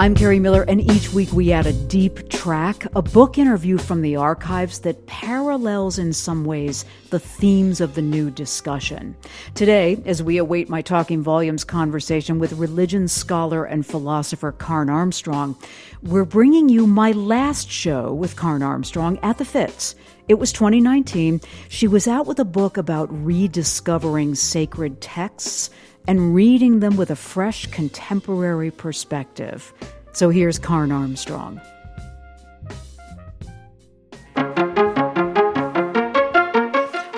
I'm Kerri Miller, and each week we add a deep track, a book interview from the archives that parallels in some ways the themes of the new discussion. Today, as we await my Talking Volumes conversation with religion scholar and philosopher Karen Armstrong, we're bringing you my last show with Karen Armstrong at the Fitz. It was 2019. She was out with a book about rediscovering sacred texts and reading them with a fresh contemporary perspective. So here's Karen Armstrong.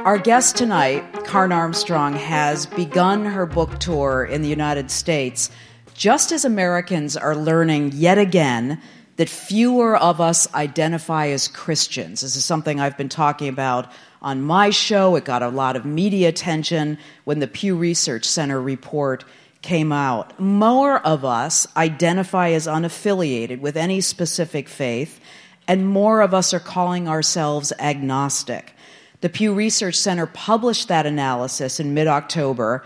Our guest tonight, Karen Armstrong, has begun her book tour in the United States just as Americans are learning yet again that fewer of us identify as Christians. This is something I've been talking about on my show. It got a lot of media attention when the Pew Research Center report came out. More of us identify as unaffiliated with any specific faith, and more of us are calling ourselves agnostic. The Pew Research Center published that analysis in mid October,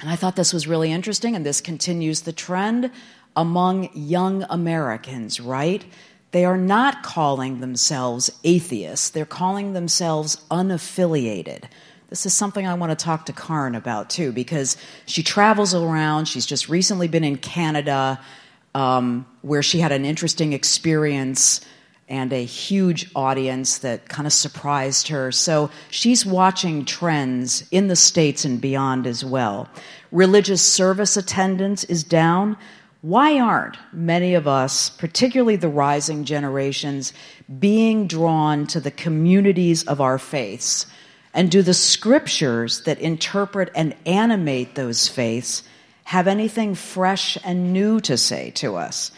and I thought this was really interesting, and this continues the trend among young Americans, right? They are not calling themselves atheists, they're calling themselves unaffiliated. This is something I want to talk to Karen about too, because she travels around. She's just recently been in Canada, um, where she had an interesting experience and a huge audience that kind of surprised her. So she's watching trends in the States and beyond as well. Religious service attendance is down. Why aren't many of us, particularly the rising generations, being drawn to the communities of our faiths? And do the scriptures that interpret and animate those faiths have anything fresh and new to say to us?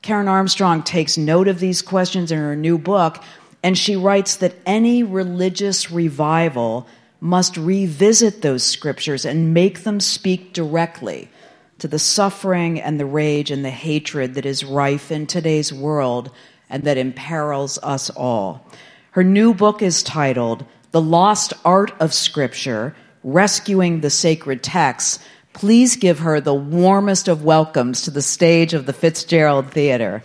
Karen Armstrong takes note of these questions in her new book, and she writes that any religious revival must revisit those scriptures and make them speak directly to the suffering and the rage and the hatred that is rife in today's world and that imperils us all. Her new book is titled The Lost Art of Scripture Rescuing the Sacred Texts. Please give her the warmest of welcomes to the stage of the Fitzgerald Theater.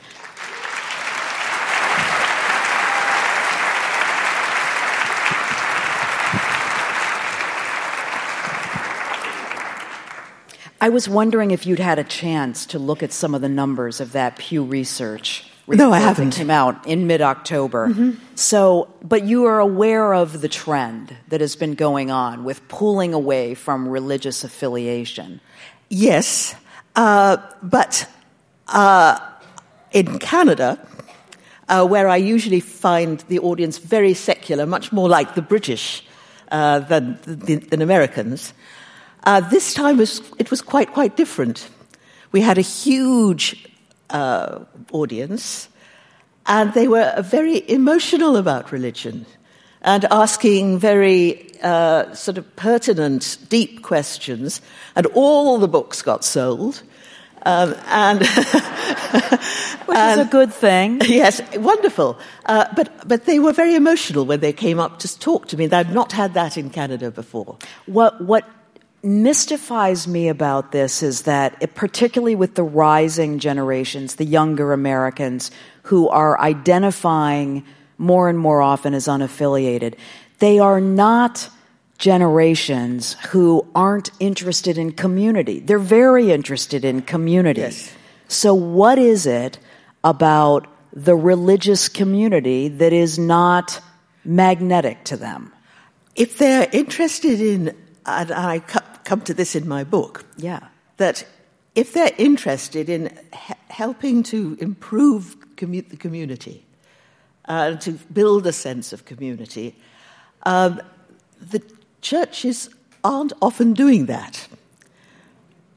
I was wondering if you'd had a chance to look at some of the numbers of that Pew Research. No, I haven't. Came out in mid-October. Mm-hmm. So, but you are aware of the trend that has been going on with pulling away from religious affiliation. Yes, uh, but uh, in Canada, uh, where I usually find the audience very secular, much more like the British uh, than, than, than Americans. Uh, this time was, it was quite, quite different. We had a huge uh, audience, and they were very emotional about religion and asking very uh, sort of pertinent, deep questions, and all the books got sold. Um, and which and, is a good thing. Yes, wonderful. Uh, but but they were very emotional when they came up to talk to me. They'd not had that in Canada before. What what mystifies me about this is that, it, particularly with the rising generations, the younger Americans who are identifying more and more often as unaffiliated, they are not generations who aren't interested in community. They're very interested in community. Yes. So, what is it about the religious community that is not magnetic to them? If they're interested in, and I come to this in my book. Yeah. That if they're interested in he- helping to improve commu- the community, uh, to build a sense of community, um, the churches aren't often doing that.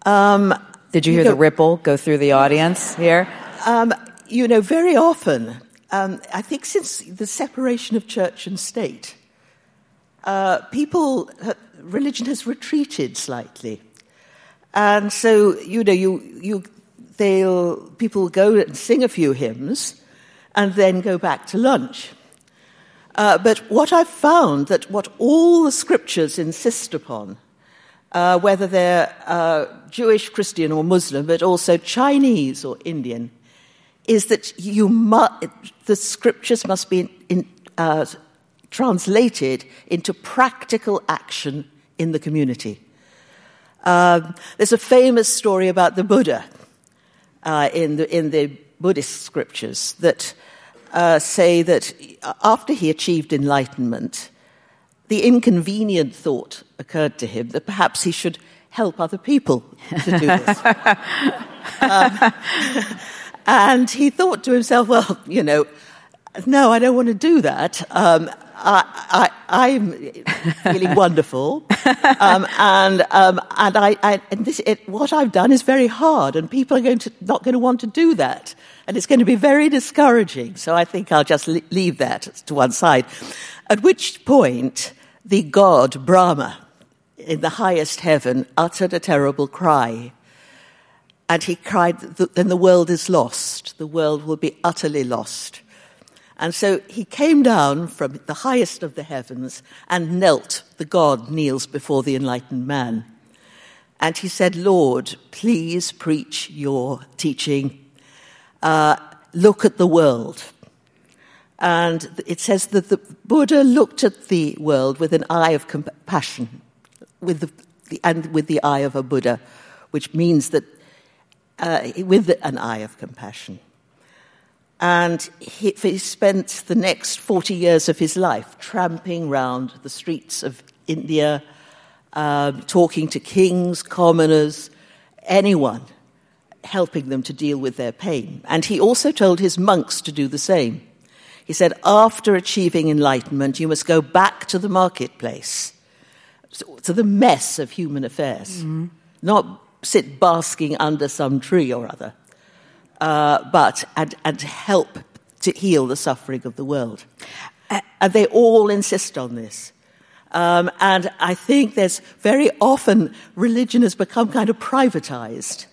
Um, Did you hear you know, the ripple go through the audience here? Um, you know, very often, um, I think since the separation of church and state, uh, people religion has retreated slightly. And so, you know, you, you, they'll, people go and sing a few hymns and then go back to lunch. Uh, but what I've found that what all the scriptures insist upon uh, whether they're uh, Jewish, Christian, or Muslim, but also Chinese or Indian, is that you mu- the scriptures must be in, in, uh, translated into practical action in the community. Um, there's a famous story about the Buddha uh, in, the, in the Buddhist scriptures that uh, say that after he achieved enlightenment, the inconvenient thought occurred to him that perhaps he should help other people to do this. um, and he thought to himself, well, you know, no, I don't want to do that. Um, I, am feeling wonderful, um, and um, and I, I and this it, what I've done is very hard, and people are going to not going to want to do that, and it's going to be very discouraging. So I think I'll just leave that to one side. At which point, the god Brahma, in the highest heaven, uttered a terrible cry. And he cried, Then the world is lost. The world will be utterly lost. And so he came down from the highest of the heavens and knelt. The God kneels before the enlightened man. And he said, Lord, please preach your teaching. Uh, look at the world. And it says that the Buddha looked at the world with an eye of compassion, with the, and with the eye of a Buddha, which means that uh, with an eye of compassion. And he, he, spent the next 40 years of his life tramping round the streets of India, uh, talking to kings, commoners, anyone, helping them to deal with their pain. And he also told his monks to do the same. He said, after achieving enlightenment, you must go back to the marketplace, to the mess of human affairs, mm-hmm. not sit basking under some tree or other uh, but and, and help to heal the suffering of the world. And they all insist on this. Um, and I think there's very often religion has become kind of privatized.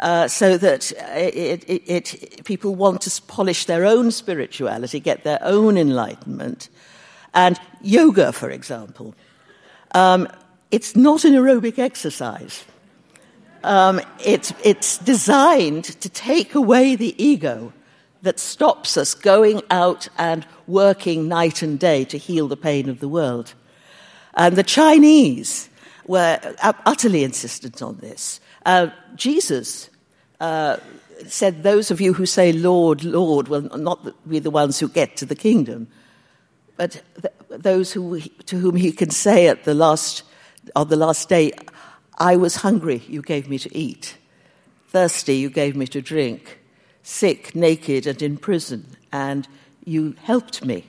Uh, so that it, it, it, people want to polish their own spirituality, get their own enlightenment. And yoga, for example, um, it's not an aerobic exercise. Um, it's, it's designed to take away the ego that stops us going out and working night and day to heal the pain of the world. And the Chinese were utterly insistent on this. Uh, Jesus uh, said, Those of you who say, Lord, Lord, will not be the ones who get to the kingdom, but th- those who, to whom he can say at the last, on the last day, I was hungry, you gave me to eat. Thirsty, you gave me to drink. Sick, naked, and in prison, and you helped me.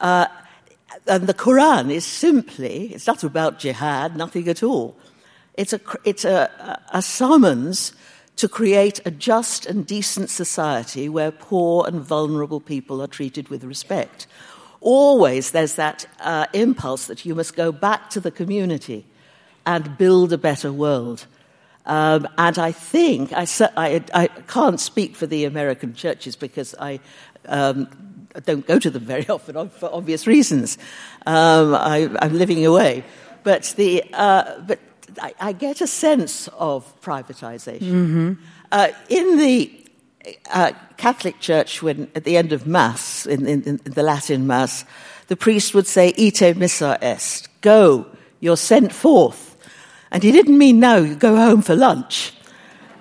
Uh, and the Quran is simply, it's not about jihad, nothing at all. It's a, it's a, a summons to create a just and decent society where poor and vulnerable people are treated with respect. Always there's that uh, impulse that you must go back to the community and build a better world. Um, and I think, I, I, I, can't speak for the American churches because I um, don't go to them very often for obvious reasons. Um, I, am living away. But, the, uh, but I, I, get a sense of privatization. Mm-hmm. Uh, in the uh, Catholic Church, when at the end of Mass, in, in, in the Latin Mass, the priest would say, Ite missa est, go, you're sent forth. And he didn't mean, no, you go home for lunch.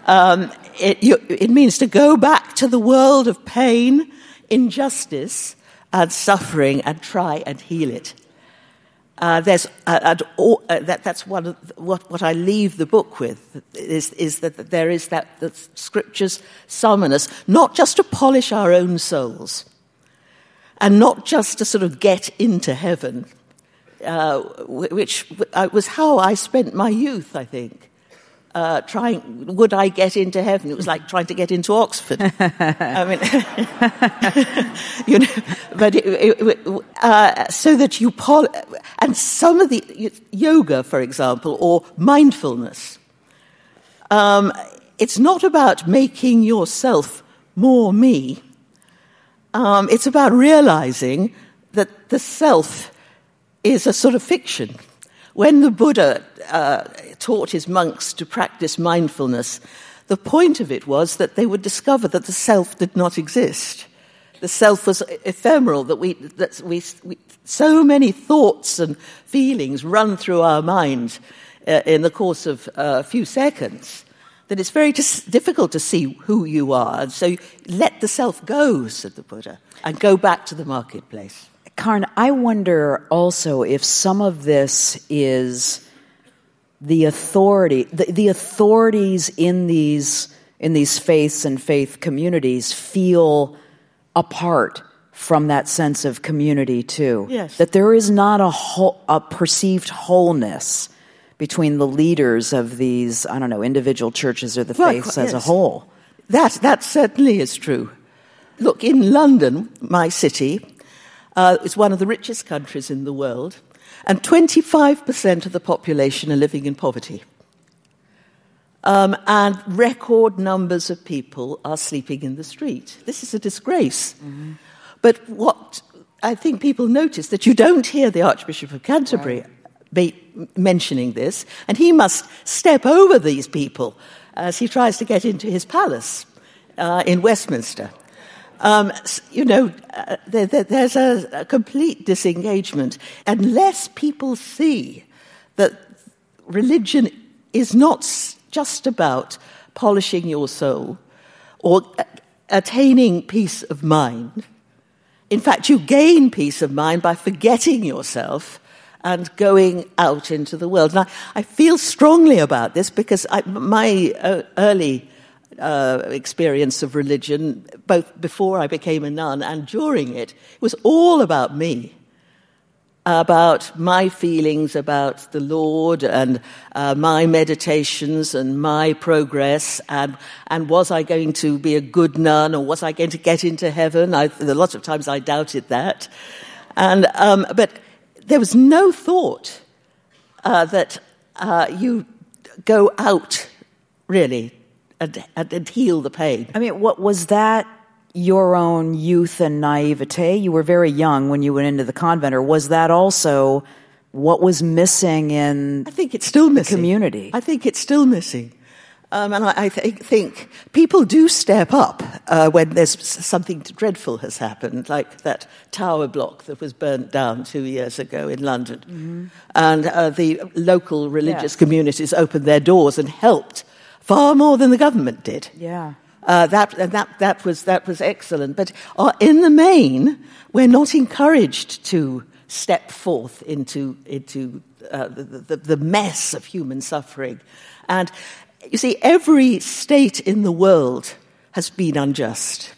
Um, it, you, it means to go back to the world of pain, injustice, and suffering and try and heal it. Uh, there's, uh, all, uh, that, that's one of the, what, what I leave the book with is, is that there is that the scriptures summon us not just to polish our own souls and not just to sort of get into heaven, uh, which uh, was how I spent my youth, I think. Uh, trying, would I get into heaven? It was like trying to get into Oxford. I mean, you know, but it, it, uh, so that you pol- and some of the yoga, for example, or mindfulness. Um, it's not about making yourself more me. Um, it's about realizing that the self is a sort of fiction. When the Buddha uh, taught his monks to practice mindfulness, the point of it was that they would discover that the self did not exist. The self was ephemeral, that we, that we, we so many thoughts and feelings run through our mind uh, in the course of uh, a few seconds that it's very dis- difficult to see who you are. And so let the self go, said the Buddha, and go back to the marketplace. Karen, I wonder also if some of this is the authority, the, the authorities in these in these faiths and faith communities feel apart from that sense of community too. Yes. That there is not a whole, a perceived wholeness between the leaders of these, I don't know, individual churches or the Right, faiths as a whole. That, that certainly is true. Look, in London, my city, uh, it's one of the richest countries in the world, and 25% of the population are living in poverty. Um, and record numbers of people are sleeping in the street. This is a disgrace. But what I think people notice that you don't hear the Archbishop of Canterbury be mentioning this, and he must step over these people as he tries to get into his palace uh, in Westminster. Um, you know, uh, there, there- there's a, a complete disengagement unless people see that religion is not just about polishing your soul or a- attaining peace of mind. In fact, you gain peace of mind by forgetting yourself and going out into the world. And I, I feel strongly about this because I, my uh, early uh, experience of religion, both before I became a nun and during it, was all about me about my feelings about the Lord and uh, my meditations and my progress, and, and was I going to be a good nun or was I going to get into heaven? I, a lot of times I doubted that. And, um, but there was no thought uh, that uh, you go out, really, and, and, heal the pain. I mean, what was that your own youth and naivete? You were very young when you went into the convent, or was that also what was missing in I think it's still missing. community. I think it's still missing. Um, and I, I th- think people do step up uh, when there's something dreadful has happened, like that tower block that was burnt down two years ago in London. And uh, the local religious Yes. communities opened their doors and helped far more than the government did. Yeah. Uh, that, and that, that, was, that was excellent. But uh, in the main, we're not encouraged to step forth into, into uh, the, the, the mess of human suffering. And you see, every state in the world has been unjust.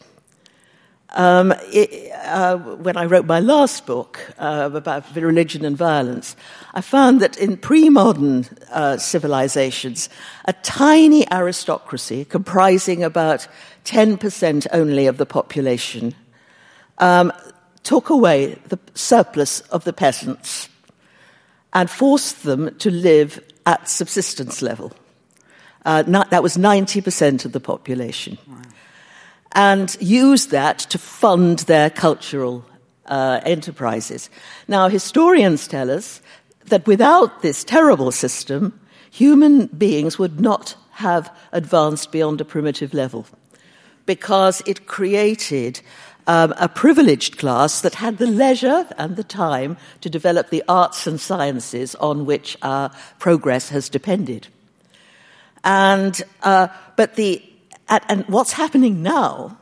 Um, it, uh, when I wrote my last book uh, about religion and violence, I found that in pre modern uh, civilizations, a tiny aristocracy comprising about 10% only of the population um, took away the surplus of the peasants and forced them to live at subsistence level. Uh, not, that was 90% of the population and use that to fund their cultural uh, enterprises. Now, historians tell us that without this terrible system, human beings would not have advanced beyond a primitive level because it created um, a privileged class that had the leisure and the time to develop the arts and sciences on which our progress has depended. And, uh, but the, and, and what's happening now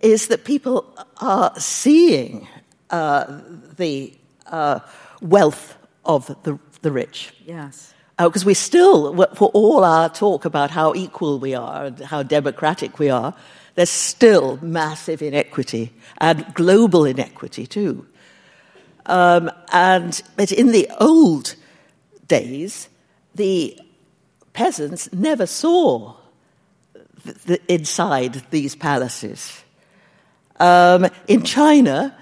is that people are seeing uh, the uh, wealth of the, the rich. Yes. Because we still, for all our talk about how equal we are and how democratic we are, there's still massive inequity and global inequity too. Um, and but in the old days, the peasants never saw the, inside these palaces. Um, in China,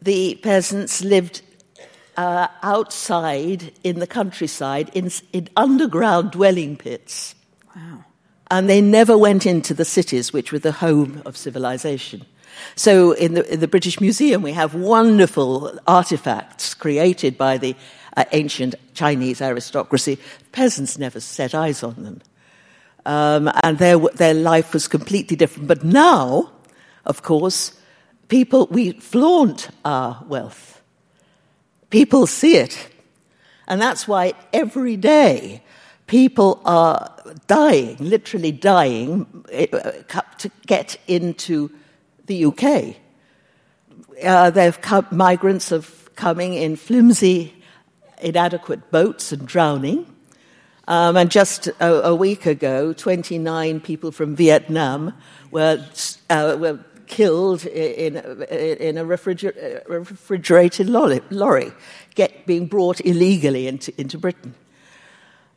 the peasants lived uh, outside in the countryside in, in underground dwelling pits. Wow. And they never went into the cities, which were the home of civilization. So in the, in the British Museum, we have wonderful artifacts created by the uh, ancient Chinese aristocracy, peasants never set eyes on them. Um, and their, their life was completely different. But now, of course, people, we flaunt our wealth. People see it. And that's why every day people are dying, literally dying, uh, to get into the UK. Uh, they've come, migrants have coming in flimsy, inadequate boats and drowning. Um, and just a, a, week ago, 29 people from Vietnam were, uh, were killed in, in, a refriger- refrigerated lorry, lorry get, being brought illegally into, into Britain.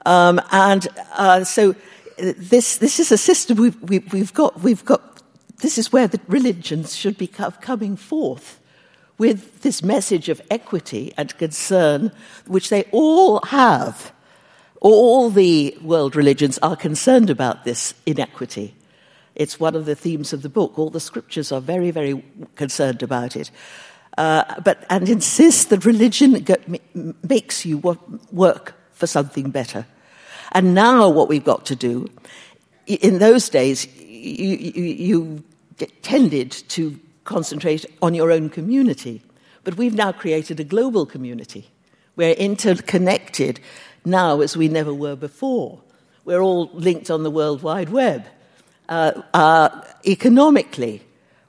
Um, and uh, so this, this is a system we've, we've, we've, got, we've got, this is where the religions should be coming forth with this message of equity and concern, which they all have. All the world religions are concerned about this inequity. It's one of the themes of the book. All the scriptures are very, very concerned about it. Uh, but, and insist that religion makes you work for something better. And now what we've got to do, in those days, you, you, you tended to concentrate on your own community. But we've now created a global community. We're interconnected now as we never were before. We're all linked on the World Wide Web. Uh, uh, economically,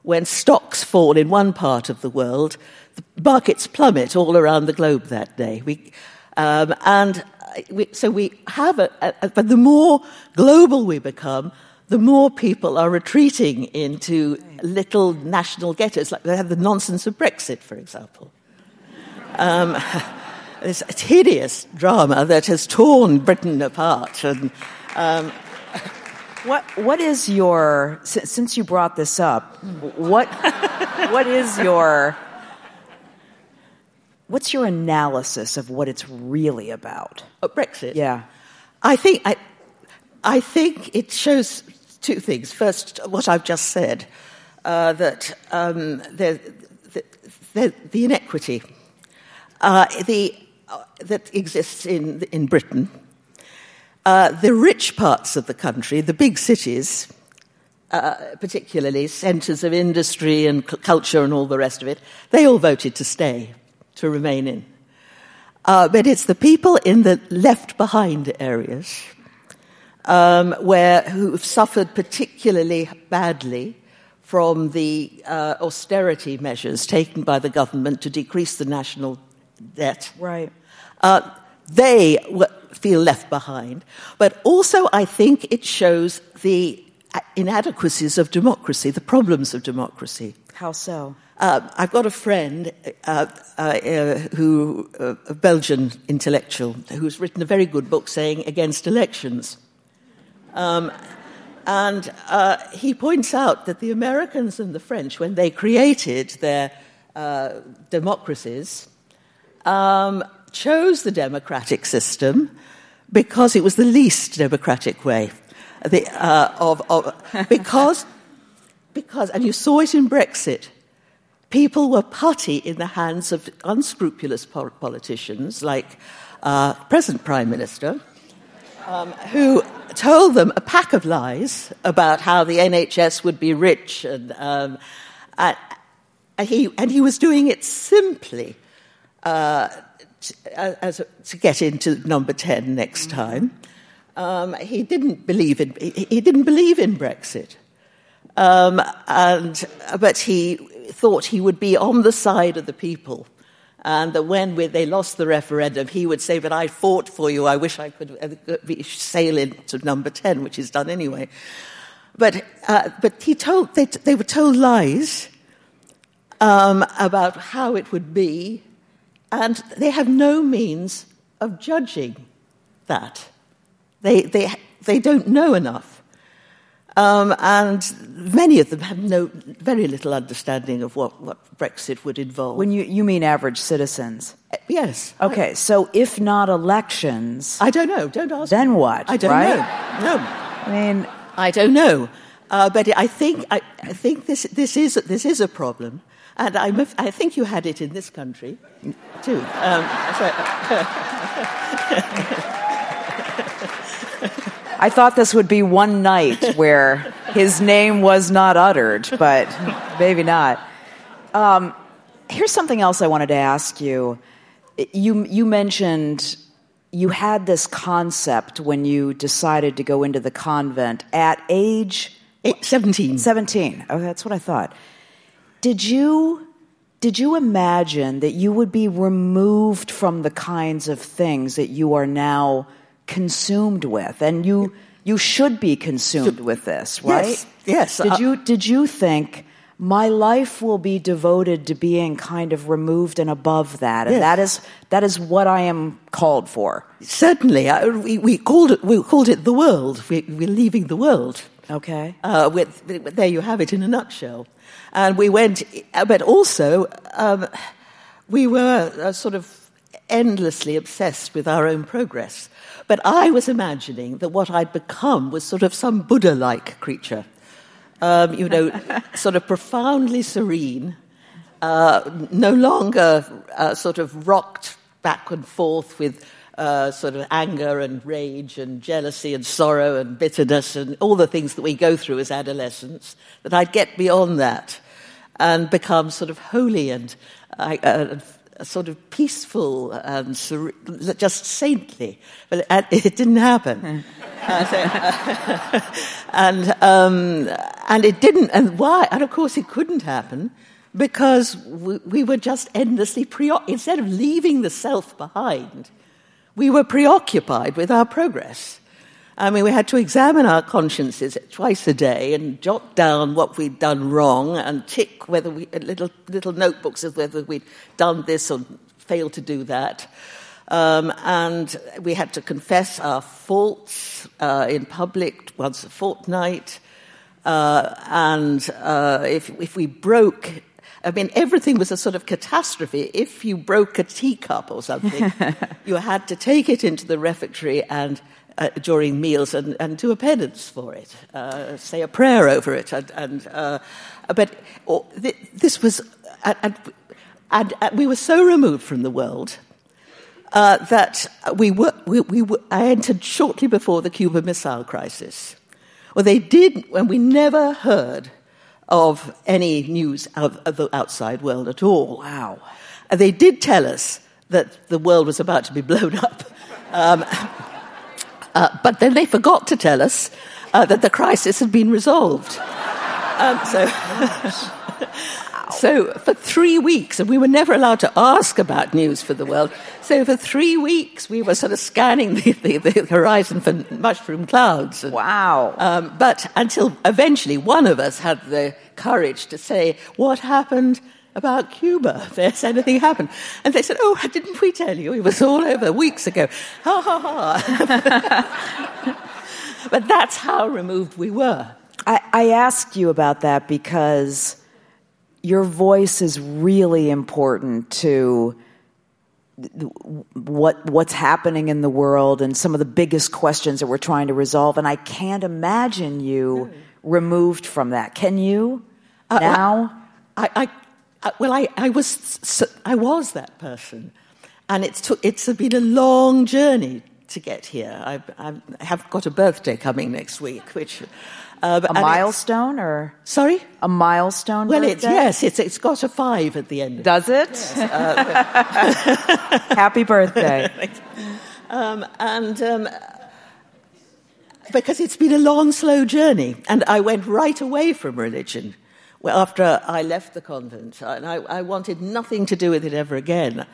when stocks fall in one part of the world, the markets plummet all around the globe that day. We, um, and we, so we have a, a, but the more global we become, the more people are retreating into little national ghettos, like they have the nonsense of Brexit, for example. Um, this hideous drama that has torn Britain apart. And, um, what, what is your, since you brought this up, what, what is your, what's your analysis of what it's really about? Oh, Brexit? Yeah. I think, I, I think it shows two things. First, what I've just said, uh, that um, the, the, the, inequity uh, the, that exists in, in Britain, uh, the rich parts of the country, the big cities, uh, particularly centres of industry and culture and all the rest of it, they all voted to stay, to remain in. Uh, but it's the people in the left behind areas um, where, who've suffered particularly badly from the uh, austerity measures taken by the government to decrease the national debt. Right. Uh, they feel left behind. But also, I think it shows the inadequacies of democracy, the problems of democracy. How so? Uh, I've got a friend uh, uh, uh who, uh, a Belgian intellectual, who's written a very good book saying against elections. Um, and uh, he points out that the Americans and the French, when they created their uh, democracies, um, chose the democratic system because it was the least democratic way. The, uh, of, of, because, because, and you saw it in Brexit, people were putty in the hands of unscrupulous politicians like uh, present Prime Minister, um, who told them a pack of lies about how the NHS would be rich, and, um, and, he, and he was doing it simply uh, to, as to get into number 10 next time. Um, he didn't believe in he, didn't believe in Brexit, um, and but he thought he would be on the side of the people and that when they lost the referendum, he would say, But I fought for you. I wish I could uh, sail into number 10, which is done anyway. But, uh, but he told, they, they were told lies um, about how it would be, and they have no means of judging that. They, they, they don't know enough. Um, and many of them have no, very little understanding of what, what Brexit would involve. When you, you mean average citizens? Uh, yes. Okay, I, so if not elections. I don't know. Don't ask. Then what? I don't right? know. No. I mean. I don't know. Uh, but I think, I, I think this, this, is, this is a problem. And I, I think you had it in this country, too. Um, so, I thought this would be one night where his name was not uttered, but maybe not. Um, here's something else I wanted to ask you. You, you mentioned you had this concept when you decided to go into the convent at age Eight, 17. 17. Oh, that's what I thought. Did you did you imagine that you would be removed from the kinds of things that you are now consumed with and you you should be consumed with this, right? Yes. yes. Did Uh, you did you think my life will be devoted to being kind of removed and above that and Yes. that is that is what I am called for. Certainly. I, we, we, called it, we called it the world. We, we're leaving the world. Okay. Uh, with- there you have it in a nutshell. And we went, but also um, we were uh, sort of endlessly obsessed with our own progress. But I was imagining that what I'd become was sort of some Buddha like creature. Um, you know, sort of profoundly serene, uh, no longer uh, sort of rocked back and forth with uh, sort of anger and rage and jealousy and sorrow and bitterness and all the things that we go through as adolescents, that I'd get beyond that and become sort of holy and uh, uh, sort of peaceful and ser- just saintly. But it, it didn't happen. and um, and it didn't. And why? And of course, it couldn't happen because we, we were just endlessly preoccupied. Instead of leaving the self behind, we were preoccupied with our progress. I mean, we had to examine our consciences twice a day and jot down what we'd done wrong and tick whether we little little notebooks of whether we'd done this or failed to do that. Um, and we had to confess our faults uh, in public once a fortnight. Uh, and uh, if, if we broke, I mean, everything was a sort of catastrophe. If you broke a teacup or something, you had to take it into the refectory and uh, during meals and, and do a penance for it, uh, say a prayer over it. And, and uh, but or, th- this was, and, and, we were so removed from the world uh, that we were, we, we were, I entered shortly before the Cuban Missile Crisis. Well, they did, and we never heard of any news of, of the outside world at all. Wow. And they did tell us that the world was about to be blown up. Um, uh, but then they forgot to tell us uh, that the crisis had been resolved. Um, so, so for three weeks, and we were never allowed to ask about news for the world. So for three weeks, we were sort of scanning the, the, the horizon for mushroom clouds. And, Wow. um, but until eventually one of us had the courage to say, What happened about Cuba? Has anything happened? And they said, Oh, didn't we tell you? It was all over weeks ago. Ha ha ha. but that's how removed we were. I, I asked you about that because your voice is really important to what what's happening in the world and some of the biggest questions that we're trying to resolve. And I can't imagine you removed from that. Can you Uh, now? I, I, I, well, I, I, was, I was that person. And it's, took, it's been a long journey to get here. I, I have got a birthday coming next week, which. Uh, a milestone or Sorry? a milestone? Well, it's, yes, it's, it's got a five at the end. of it. Does it? Happy birthday. Um, and um, because it's been a long, slow journey, and I went right away from religion well, after I left the convent, and I, I wanted nothing to do with it ever again.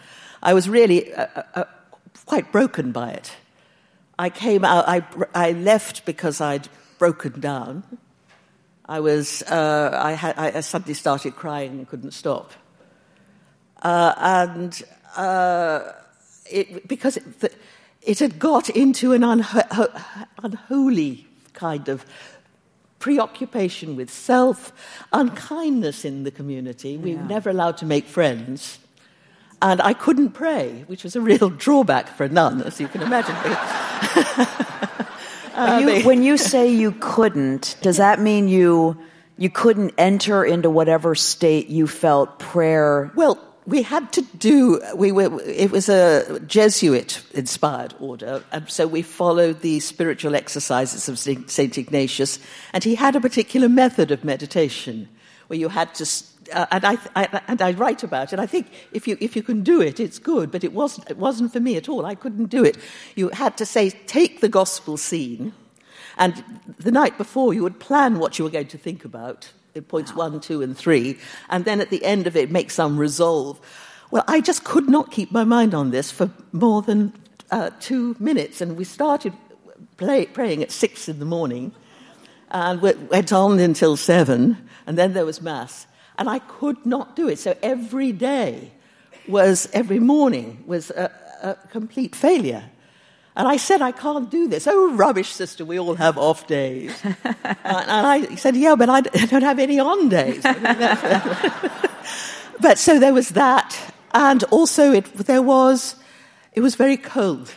I was really uh, uh, uh, quite broken by it. I came out, I, I left because I'd broken down. I was, uh, I, I suddenly started crying and couldn't stop. Uh, and uh, it, because it, it had got into an unho- unholy kind of preoccupation with self, unkindness in the community. We were never allowed to make friends. And I couldn't pray, which was a real drawback for a nun, as you can imagine. You- uh, when you say you couldn't, does that mean you you couldn't enter into whatever state you felt prayer. Well, we had to do, we were, it was a Jesuit inspired order, and so we followed the spiritual exercises of St. Ignatius, and he had a particular method of meditation where you had to, uh, and, I, I, and I write about it. I think if you, if you can do it, it's good, but it wasn't, it wasn't for me at all. I couldn't do it. You had to say, take the gospel scene, and the night before you would plan what you were going to think about in points one, two, and three, and then at the end of it make some resolve. Well, I just could not keep my mind on this for more than uh, two minutes, and we started play, praying at six in the morning, and went on until seven, and then there was mass, and I could not do it. So every day was every morning was a, a complete failure. And I said, I can't do this. Oh, rubbish, sister, we all have off days. and I said, Yeah, but I don't have any on days. but so there was that. And also, it, there was, it was very cold.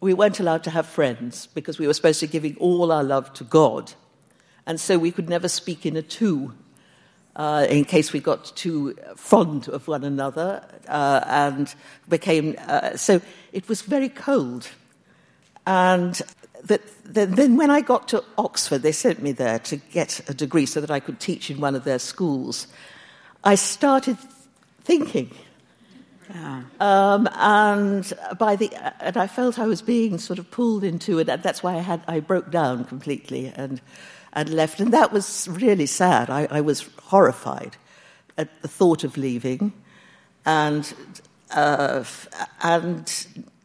We weren't allowed to have friends because we were supposed to be giving all our love to God. And so we could never speak in a two uh, in case we got too fond of one another uh, and became. Uh, so it was very cold. And that, then when I got to Oxford, they sent me there to get a degree so that I could teach in one of their schools. I started thinking. Yeah. Um, and by the and I felt I was being sort of pulled into it. That's why I had I broke down completely and and left. And that was really sad. I, I was horrified at the thought of leaving and, uh, and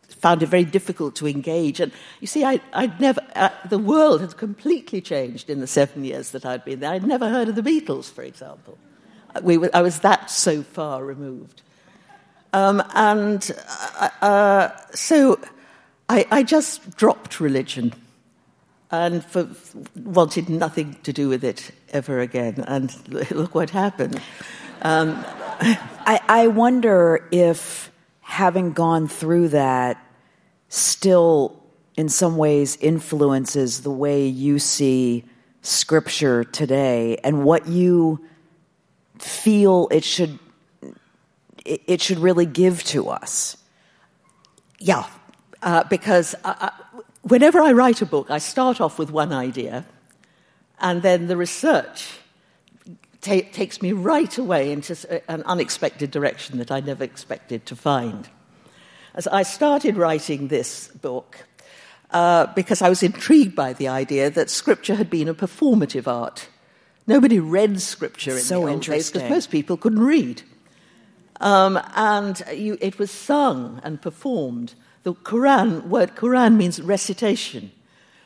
found it very difficult to engage. And you see, I, would never, uh, the world had completely changed in the seven years that I'd been there. I'd never heard of the Beatles, for example. We were, I was that so far removed. Um, and uh, uh so I, I just dropped religion and for, wanted nothing to do with it ever again. And look what happened. Um, I, I wonder if having gone through that still, in some ways, influences the way you see scripture today and what you feel it should it should really give to us. Yeah, uh, because uh, whenever I write a book, I start off with one idea, and then the research ta- takes me right away into an unexpected direction that I never expected to find. As I started writing this book, uh, because I was intrigued by the idea that scripture had been a performative art. Nobody read scripture in so the old days because most people couldn't read. Um, and you, it was sung and performed the Quran, word Quran means recitation.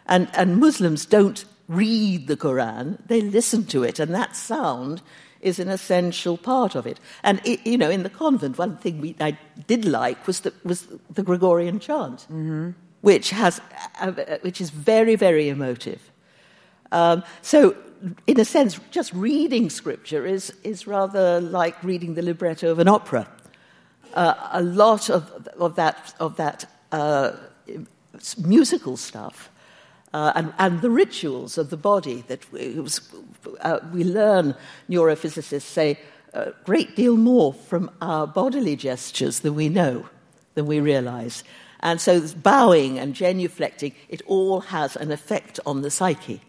And, and Muslims don't read the Quran, they listen to it, and that sound is an essential part of it. And, it, you know, in the convent, one thing we, I did like was the, was the Gregorian chant, mm-hmm. which, has, uh, which is very, very emotive. Um, so, in a sense, just reading scripture is, is rather like reading the libretto of an opera uh, a lot of, of that, of that uh, musical stuff uh, and, and, the rituals of the body that we, was, uh, we learn, neurophysicists say, a great deal more from our bodily gestures than we know, than we realize. And so bowing and genuflecting, it all has an effect on the psyche.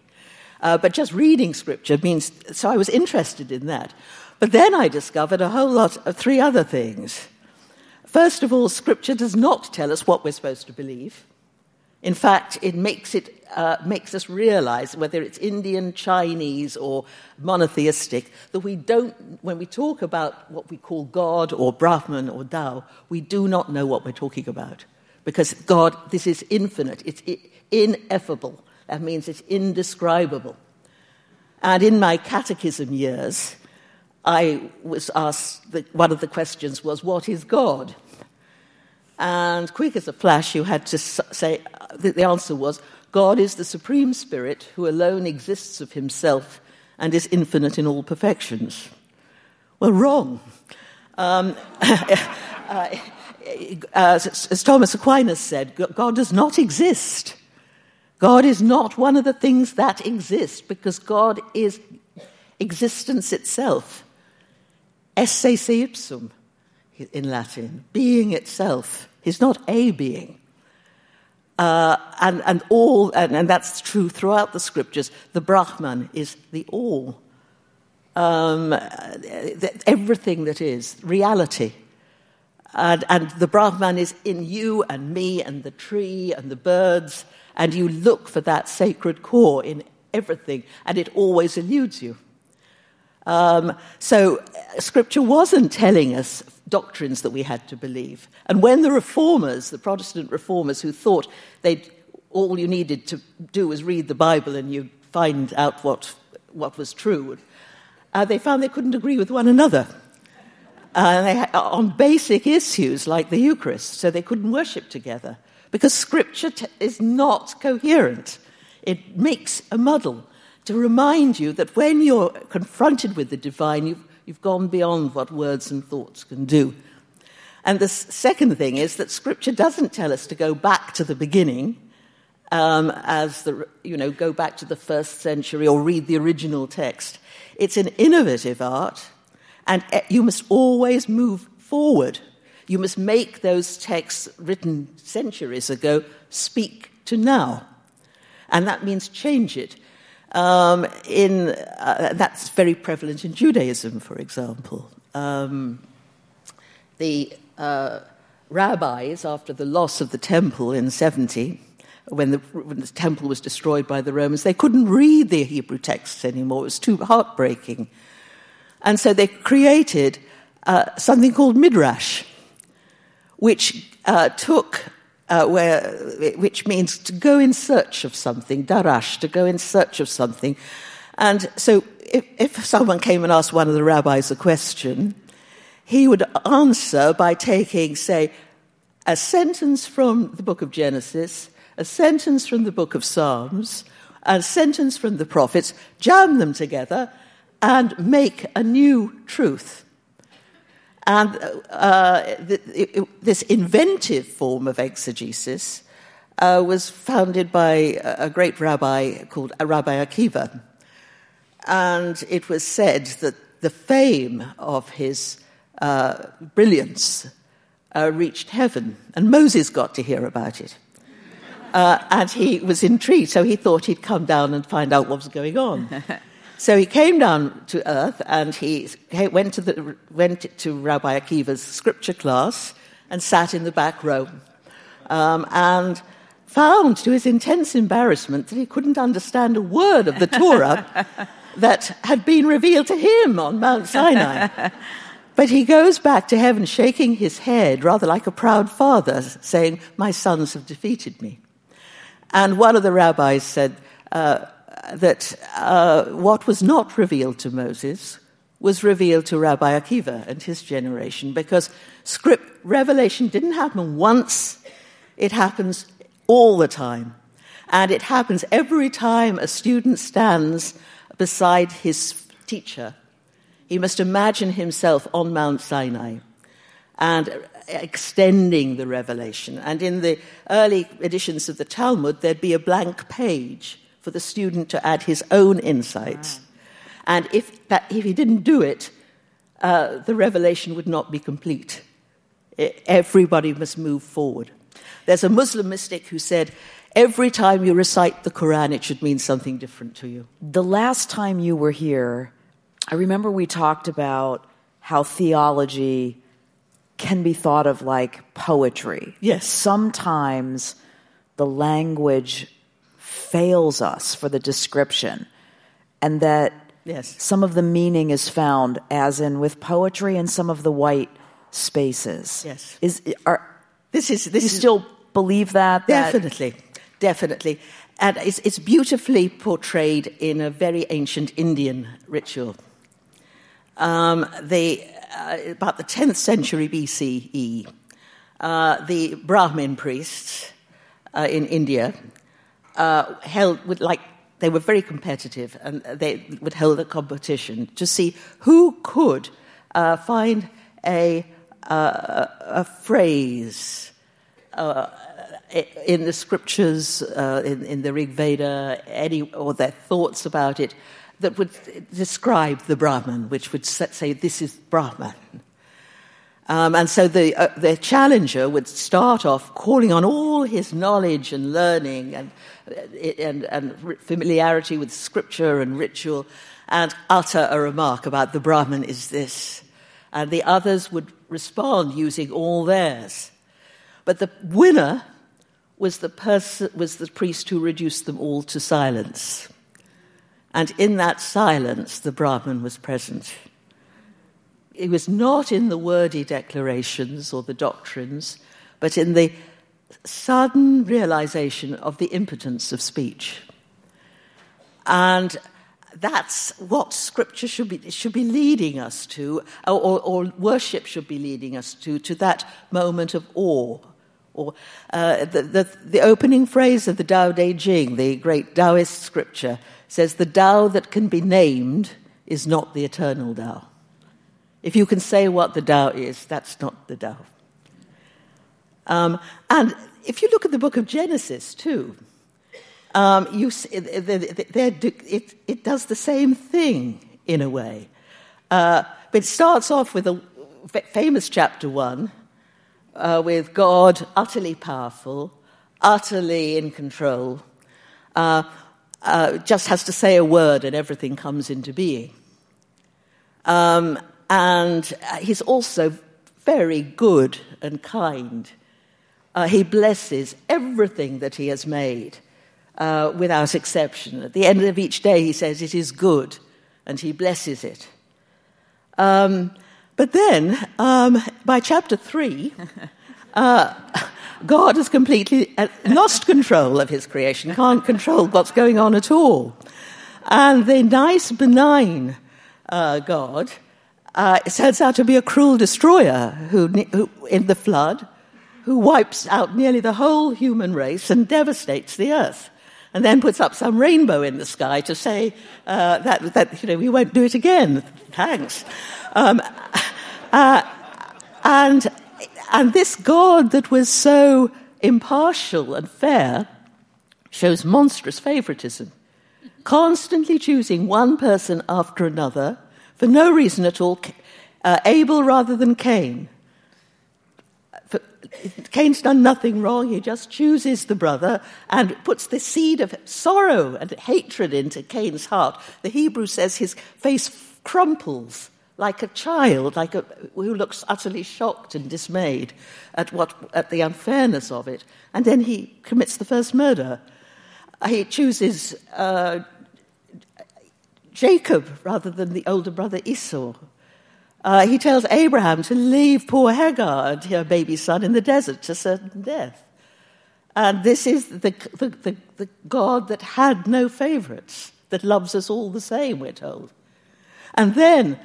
Uh, but just reading scripture means, so I was interested in that. But then I discovered a whole lot of three other things. First of all, Scripture does not tell us what we're supposed to believe. In fact, it makes, it, uh, makes us realize, whether it's Indian, Chinese, or monotheistic, that we don't, when we talk about what we call God or Brahman or Tao, we do not know what we're talking about. Because God, this is infinite, it's ineffable. That means it's indescribable. And in my catechism years, I was asked, that one of the questions was, What is God? And quick as a flash, you had to say that the answer was God is the Supreme Spirit who alone exists of himself and is infinite in all perfections. Well, wrong. Um, uh, as, as Thomas Aquinas said, God does not exist. God is not one of the things that exist because God is existence itself. Esse se ipsum in Latin, being itself. He's not a being. Uh, and, and all, and, and, that's true throughout the scriptures. The Brahman is the all. Um, everything that is, reality. And, and the Brahman is in you and me and the tree and the birds, and you look for that sacred core in everything, and it always eludes you. Um, so, uh, Scripture wasn't telling us doctrines that we had to believe. And when the reformers, the Protestant reformers, who thought they all you needed to do was read the Bible and you'd find out what, what was true, uh, they found they couldn't agree with one another. Uh, they, on basic issues like the Eucharist, so they couldn't worship together because Scripture t- is not coherent. It makes a muddle to remind you that when you're confronted with the divine, you've, you've gone beyond what words and thoughts can do. And the second thing is that Scripture doesn't tell us to go back to the beginning, um, as the, you know, go back to the first century or read the original text. It's an innovative art, and eh, you must always move forward. You must make those texts written centuries ago speak to now. And that means change it. Um, in, uh, that's very prevalent in Judaism, for example. Um, the uh, rabbis, after the loss of the temple in 70, when the, when the, temple was destroyed by the Romans, they couldn't read the Hebrew texts anymore. It was too heartbreaking. And so they created uh, something called Midrash, which uh, took uh, where, which means to go in search of something, darash, to go in search of something. And so if, if someone came and asked one of the rabbis a question, he would answer by taking, say, a sentence from the book of Genesis, a sentence from the book of Psalms, a sentence from the prophets, jam them together, and make a new truth. And uh, the, it, this inventive form of exegesis uh, was founded by a great rabbi called Rabbi Akiva. And it was said that the fame of his uh, brilliance uh, reached heaven, and Moses got to hear about it. Uh, and he was intrigued, so he thought he'd come down and find out what was going on. So he came down to earth and he went to, the, went to Rabbi Akiva's scripture class and sat in the back row um, and found, to his intense embarrassment, that he couldn't understand a word of the Torah that had been revealed to him on Mount Sinai. But he goes back to heaven shaking his head, rather like a proud father, saying, My sons have defeated me. And one of the rabbis said, uh, that uh, what was not revealed to Moses was revealed to Rabbi Akiva and his generation because script revelation didn't happen once, it happens all the time. And it happens every time a student stands beside his teacher. He must imagine himself on Mount Sinai and extending the revelation. And in the early editions of the Talmud, there'd be a blank page for the student to add his own insights. Wow. And if, that, if he didn't do it, uh, the revelation would not be complete. It, everybody must move forward. There's a Muslim mystic who said, Every time you recite the Quran, it should mean something different to you. The last time you were here, I remember we talked about how theology can be thought of like poetry. Yes. Sometimes the language fails us for the description, and that yes. some of the meaning is found, as in with poetry, in some of the white spaces. Yes, is are this is this you is, still believe that? Definitely, that? definitely, and it's, it's beautifully portrayed in a very ancient Indian ritual. Um, the, uh, about the 10th century BCE, uh, the Brahmin priests uh, in India uh, held would like they were very competitive and they would hold a competition to see who could uh, find a, uh, a phrase uh, in the scriptures, uh, in, in, the Rig Veda, any, or their thoughts about it, that would describe the Brahman, which would say, This is Brahman. Um, and so the, uh, the challenger would start off calling on all his knowledge and learning and, and, and familiarity with scripture and ritual and utter a remark about the Brahman is this. And the others would respond using all theirs. But the winner was the, person, was the priest who reduced them all to silence. And in that silence, the Brahman was present. It was not in the wordy declarations or the doctrines, but in the sudden realization of the impotence of speech. And that's what scripture should be, should be leading us to, or, or, worship should be leading us to, to that moment of awe. Or uh, the, the, the, opening phrase of the Tao Te Ching, the great Taoist scripture, says, The Tao that can be named is not the eternal Tao. If you can say what the Tao is, that's not the Tao. Um, and if you look at the book of Genesis, too, um, you, it, it, does the same thing in a way. Uh, but it starts off with a famous chapter one uh, with God utterly powerful, utterly in control, uh, uh, just has to say a word and everything comes into being. Um, and he's also very good and kind. Uh, he blesses everything that he has made uh, without exception. At the end of each day, he says, It is good, and he blesses it. Um, but then, um, by chapter 3, uh, God has completely uh, lost control of his creation, can't control what's going on at all. And the nice, benign uh, God uh, turns out to be a cruel destroyer who, who, in the flood, who wipes out nearly the whole human race and devastates the earth. And then puts up some rainbow in the sky to say uh, that, that, you know, we won't do it again. Thanks. Um, uh, and and this God that was so impartial and fair shows monstrous favoritism, constantly choosing one person after another for no reason at all, uh, Abel rather than Cain. Cain's done nothing wrong, he just chooses the brother and puts the seed of sorrow and hatred into Cain's heart. The Hebrew says his face crumples like a child, like a, who looks utterly shocked and dismayed at, what, at the unfairness of it. And then he commits the first murder. He chooses uh, Jacob rather than the older brother Esau. Uh, he tells Abraham to leave poor Hagar and her baby son in the desert to certain death. And this is the, the, the, the God that had no favorites, that loves us all the same, we're told. And then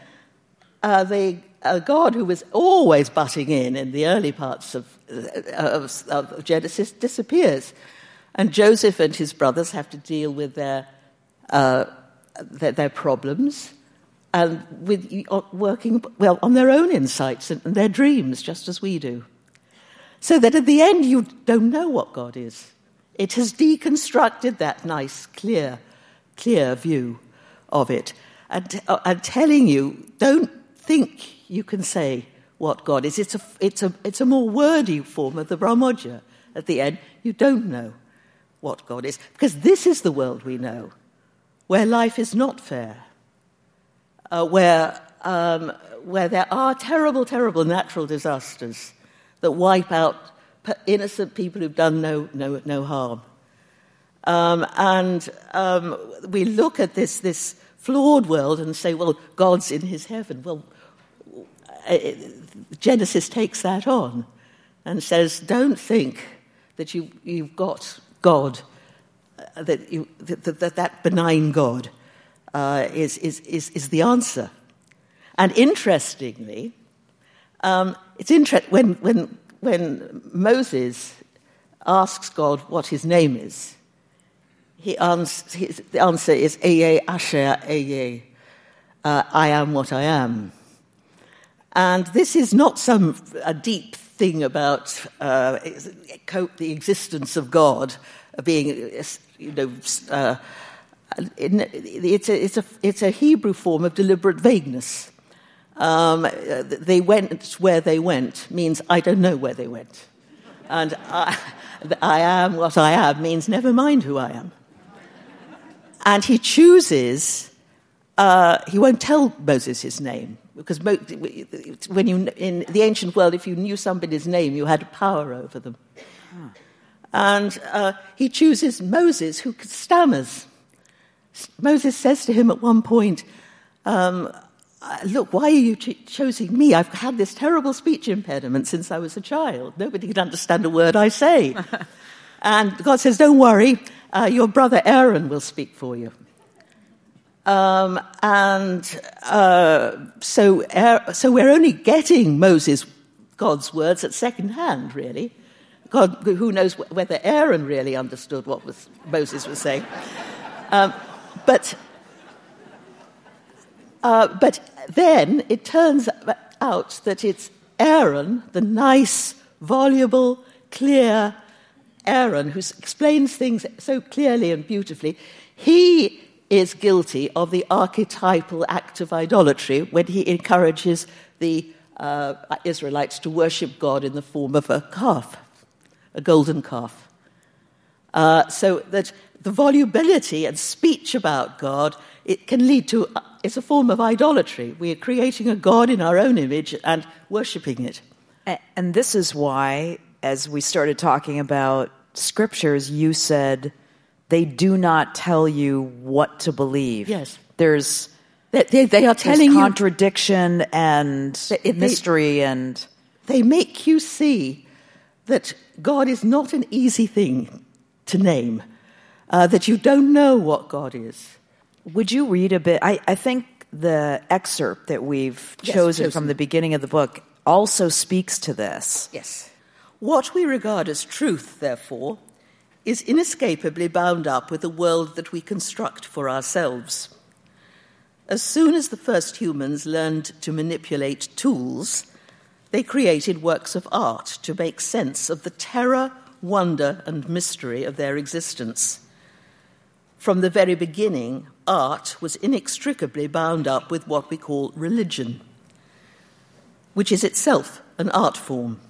uh, the uh, God who was always butting in in the early parts of, uh, of, of, Genesis disappears. And Joseph and his brothers have to deal with their, uh, their, their, problems and with uh, working well on their own insights and their dreams, just as we do. So that at the end, you don't know what God is. It has deconstructed that nice, clear, clear view of it and, uh, and telling you don't think you can say what God is. It's a, it's a, it's a more wordy form of the Brahmodya. At the end, you don't know what God is. Because this is the world we know, where life is not fair, uh, where, um, where there are terrible, terrible natural disasters that wipe out innocent people who've done no, no, no harm. Um, and um, we look at this, this flawed world and say, well, God's in his heaven. Well, uh, Genesis takes that on and says, don't think that you, you've got God, uh, that, you, that, that, that benign God uh, is, is, is, is the answer. And interestingly, um, it's interesting when, when, when Moses asks God what his name is, he answers, his, the answer is Ehyeh Asher Ehyeh, uh, I am what I am. And this is not some a deep thing about uh, the existence of God being, you know, uh, it's, a, it's, a, it's a Hebrew form of deliberate vagueness. Um, they went where they went means I don't know where they went. And I, I am what I am means never mind who I am. And he chooses, uh, he won't tell Moses his name. Because when you, in the ancient world, if you knew somebody's name, you had power over them. And uh, he chooses Moses, who stammers. Moses says to him at one point, um, Look, why are you choosing me? I've had this terrible speech impediment since I was a child. Nobody can understand a word I say. and God says, Don't worry, uh, your brother Aaron will speak for you. Um, and uh, so, so we're only getting Moses, God's words, at second hand, really. God, who knows whether Aaron really understood what was, Moses was saying. Um, but, uh, but then it turns out that it's Aaron, the nice, voluble, clear Aaron, who explains things so clearly and beautifully. He is guilty of the archetypal act of idolatry when he encourages the uh, Israelites to worship God in the form of a calf, a golden calf. Uh, so that the volubility and speech about God it can lead to it's a form of idolatry. We are creating a God in our own image and worshipping it. And this is why, as we started talking about scriptures, you said they do not tell you what to believe. Yes. There's they, they, they are telling contradiction and they, mystery and they make you see that God is not an easy thing to name, uh, that you don't know what God is. Would you read a bit? I, I think the excerpt that we've yes, chosen, chosen from the beginning of the book also speaks to this. Yes. What we regard as truth, therefore, is inescapably bound up with the world that we construct for ourselves. As soon as the first humans learned to manipulate tools, they created works of art to make sense of the terror, wonder, and mystery of their existence. From the very beginning, art was inextricably bound up with what we call religion, which is itself an art form.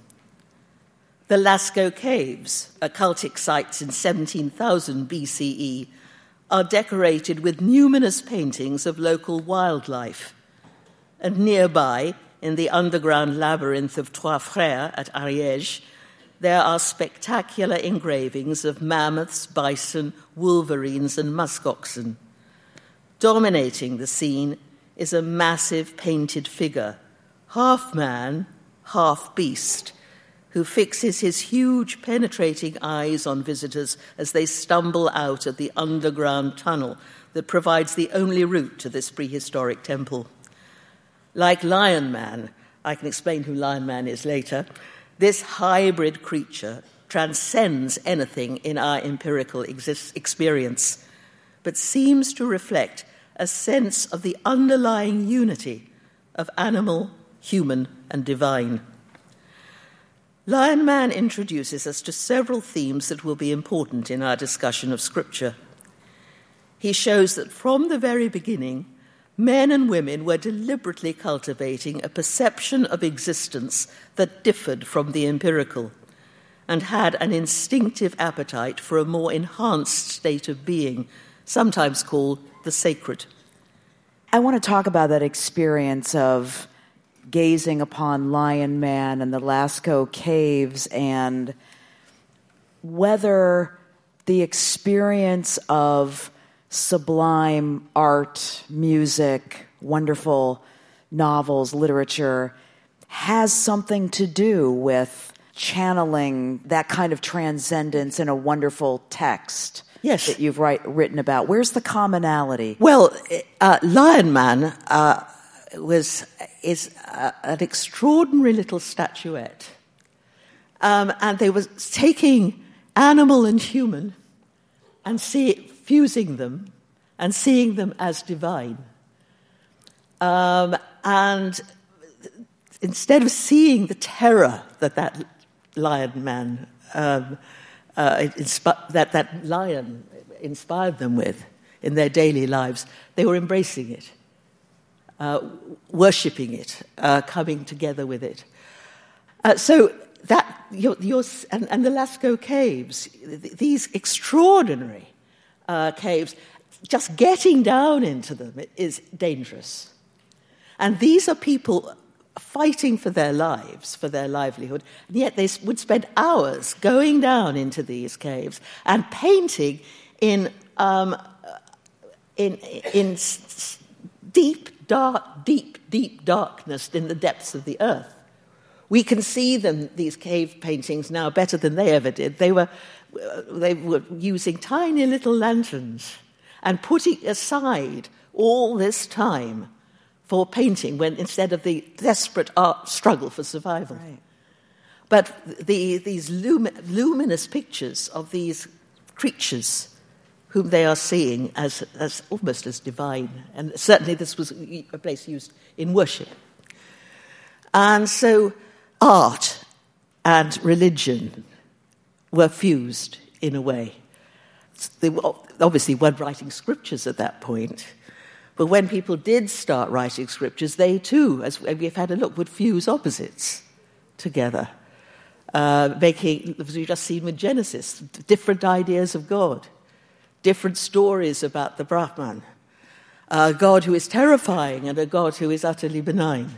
The Lascaux Caves, occultic sites in 17,000 BCE, are decorated with numerous paintings of local wildlife. And nearby, in the underground labyrinth of Trois Frères at Ariège, there are spectacular engravings of mammoths, bison, wolverines, and muskoxen. Dominating the scene is a massive painted figure, half man, half beast, who fixes his huge, penetrating eyes on visitors as they stumble out of the underground tunnel that provides the only route to this prehistoric temple. Like Lion Man, I can explain who Lion Man is later, this hybrid creature transcends anything in our empirical exist- experience, but seems to reflect a sense of the underlying unity of animal, human, and divine. Lion Man introduces us to several themes that will be important in our discussion of Scripture. He shows that from the very beginning, men and women were deliberately cultivating a perception of existence that differed from the empirical and had an instinctive appetite for a more enhanced state of being, sometimes called the sacred. I want to talk about that experience of gazing upon Lion Man and the Lascaux caves and whether the experience of sublime art, music, wonderful novels, literature has something to do with channeling that kind of transcendence in a wonderful text. Yes. That you've write, written about. Where's the commonality? Well, uh, Lion Man uh, was, is uh, an extraordinary little statuette. Um, and they were taking animal and human and see, fusing them and seeing them as divine. Um, and instead of seeing the terror that that lion man, um, uh, that that lion inspired them with, in their daily lives, they were embracing it, uh, worshipping it, uh, coming together with it. Uh, so that your, your, and, and, the Lascaux caves, these extraordinary uh, caves, just getting down into them is dangerous. And these are people fighting for their lives, for their livelihood, and yet they would spend hours going down into these caves and painting in, um, in, in deep, dark, deep, deep darkness in the depths of the earth. We can see them, these cave paintings, now better than they ever did. They were, they were using tiny little lanterns and putting aside all this time for painting when instead of the desperate art struggle for survival. Right. But the, these lumi- luminous pictures of these creatures whom they are seeing as, as almost as divine, and certainly this was a place used in worship. And so art and religion were fused in a way. They obviously weren't writing scriptures at that point, but when people did start writing scriptures, they too, as we've had a look, would fuse opposites together, uh, making, as we've just seen with Genesis, different ideas of God, different stories about the Brahman, a God who is terrifying and a God who is utterly benign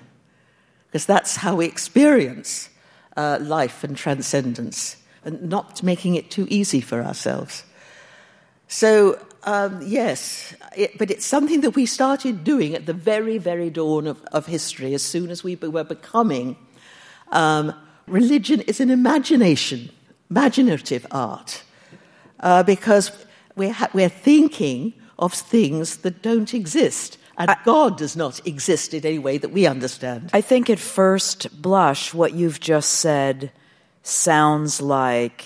because that's how we experience uh, life and transcendence, and not making it too easy for ourselves. So, um, yes, it, but it's something that we started doing at the very, very dawn of, of history, as soon as we were becoming. Um, religion is an imagination, imaginative art, uh, because we're, ha- we're thinking of things that don't exist. And I, God does not exist in any way that we understand. I think at first blush, what you've just said sounds like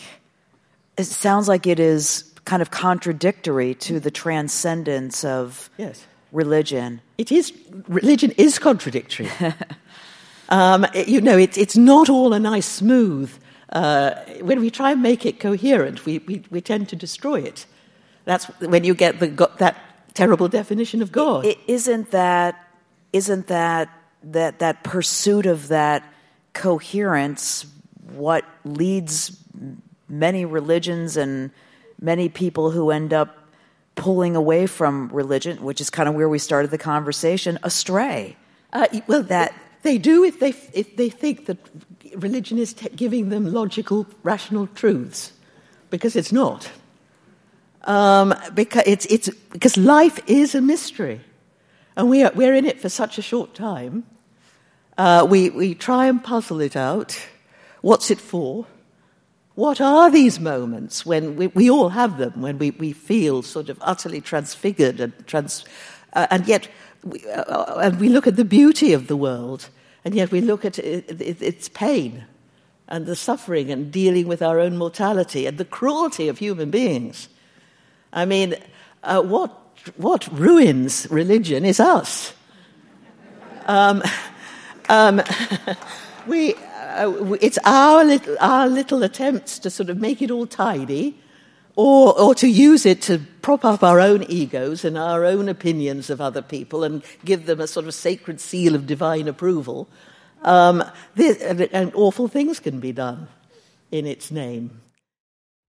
it sounds like it is kind of contradictory to the transcendence of yes. religion. It is. Religion is contradictory. um, it, you know, it, it's not all a nice smooth. Uh, when we try and make it coherent, we, we, we tend to destroy it. That's when you get the, that terrible definition of God. It, isn't that isn't that that that pursuit of that coherence what leads many religions and many people who end up pulling away from religion, which is kind of where we started the conversation, astray. Uh, well, that they do if they if they think that religion is t- giving them logical, rational truths, because it's not. Um, because, it's, it's, because life is a mystery. And we are, we're in it for such a short time. Uh, we, we try and puzzle it out. What's it for? What are these moments when we, we all have them, when we, we feel sort of utterly transfigured and, trans, uh, and yet we, uh, and we look at the beauty of the world, and yet we look at it, it, its pain and the suffering and dealing with our own mortality and the cruelty of human beings. I mean, uh, what, what ruins religion is us. Um, um, we, uh, it's our little, our little attempts to sort of make it all tidy or, or to use it to prop up our own egos and our own opinions of other people and give them a sort of sacred seal of divine approval. Um, this, and, and awful things can be done in its name.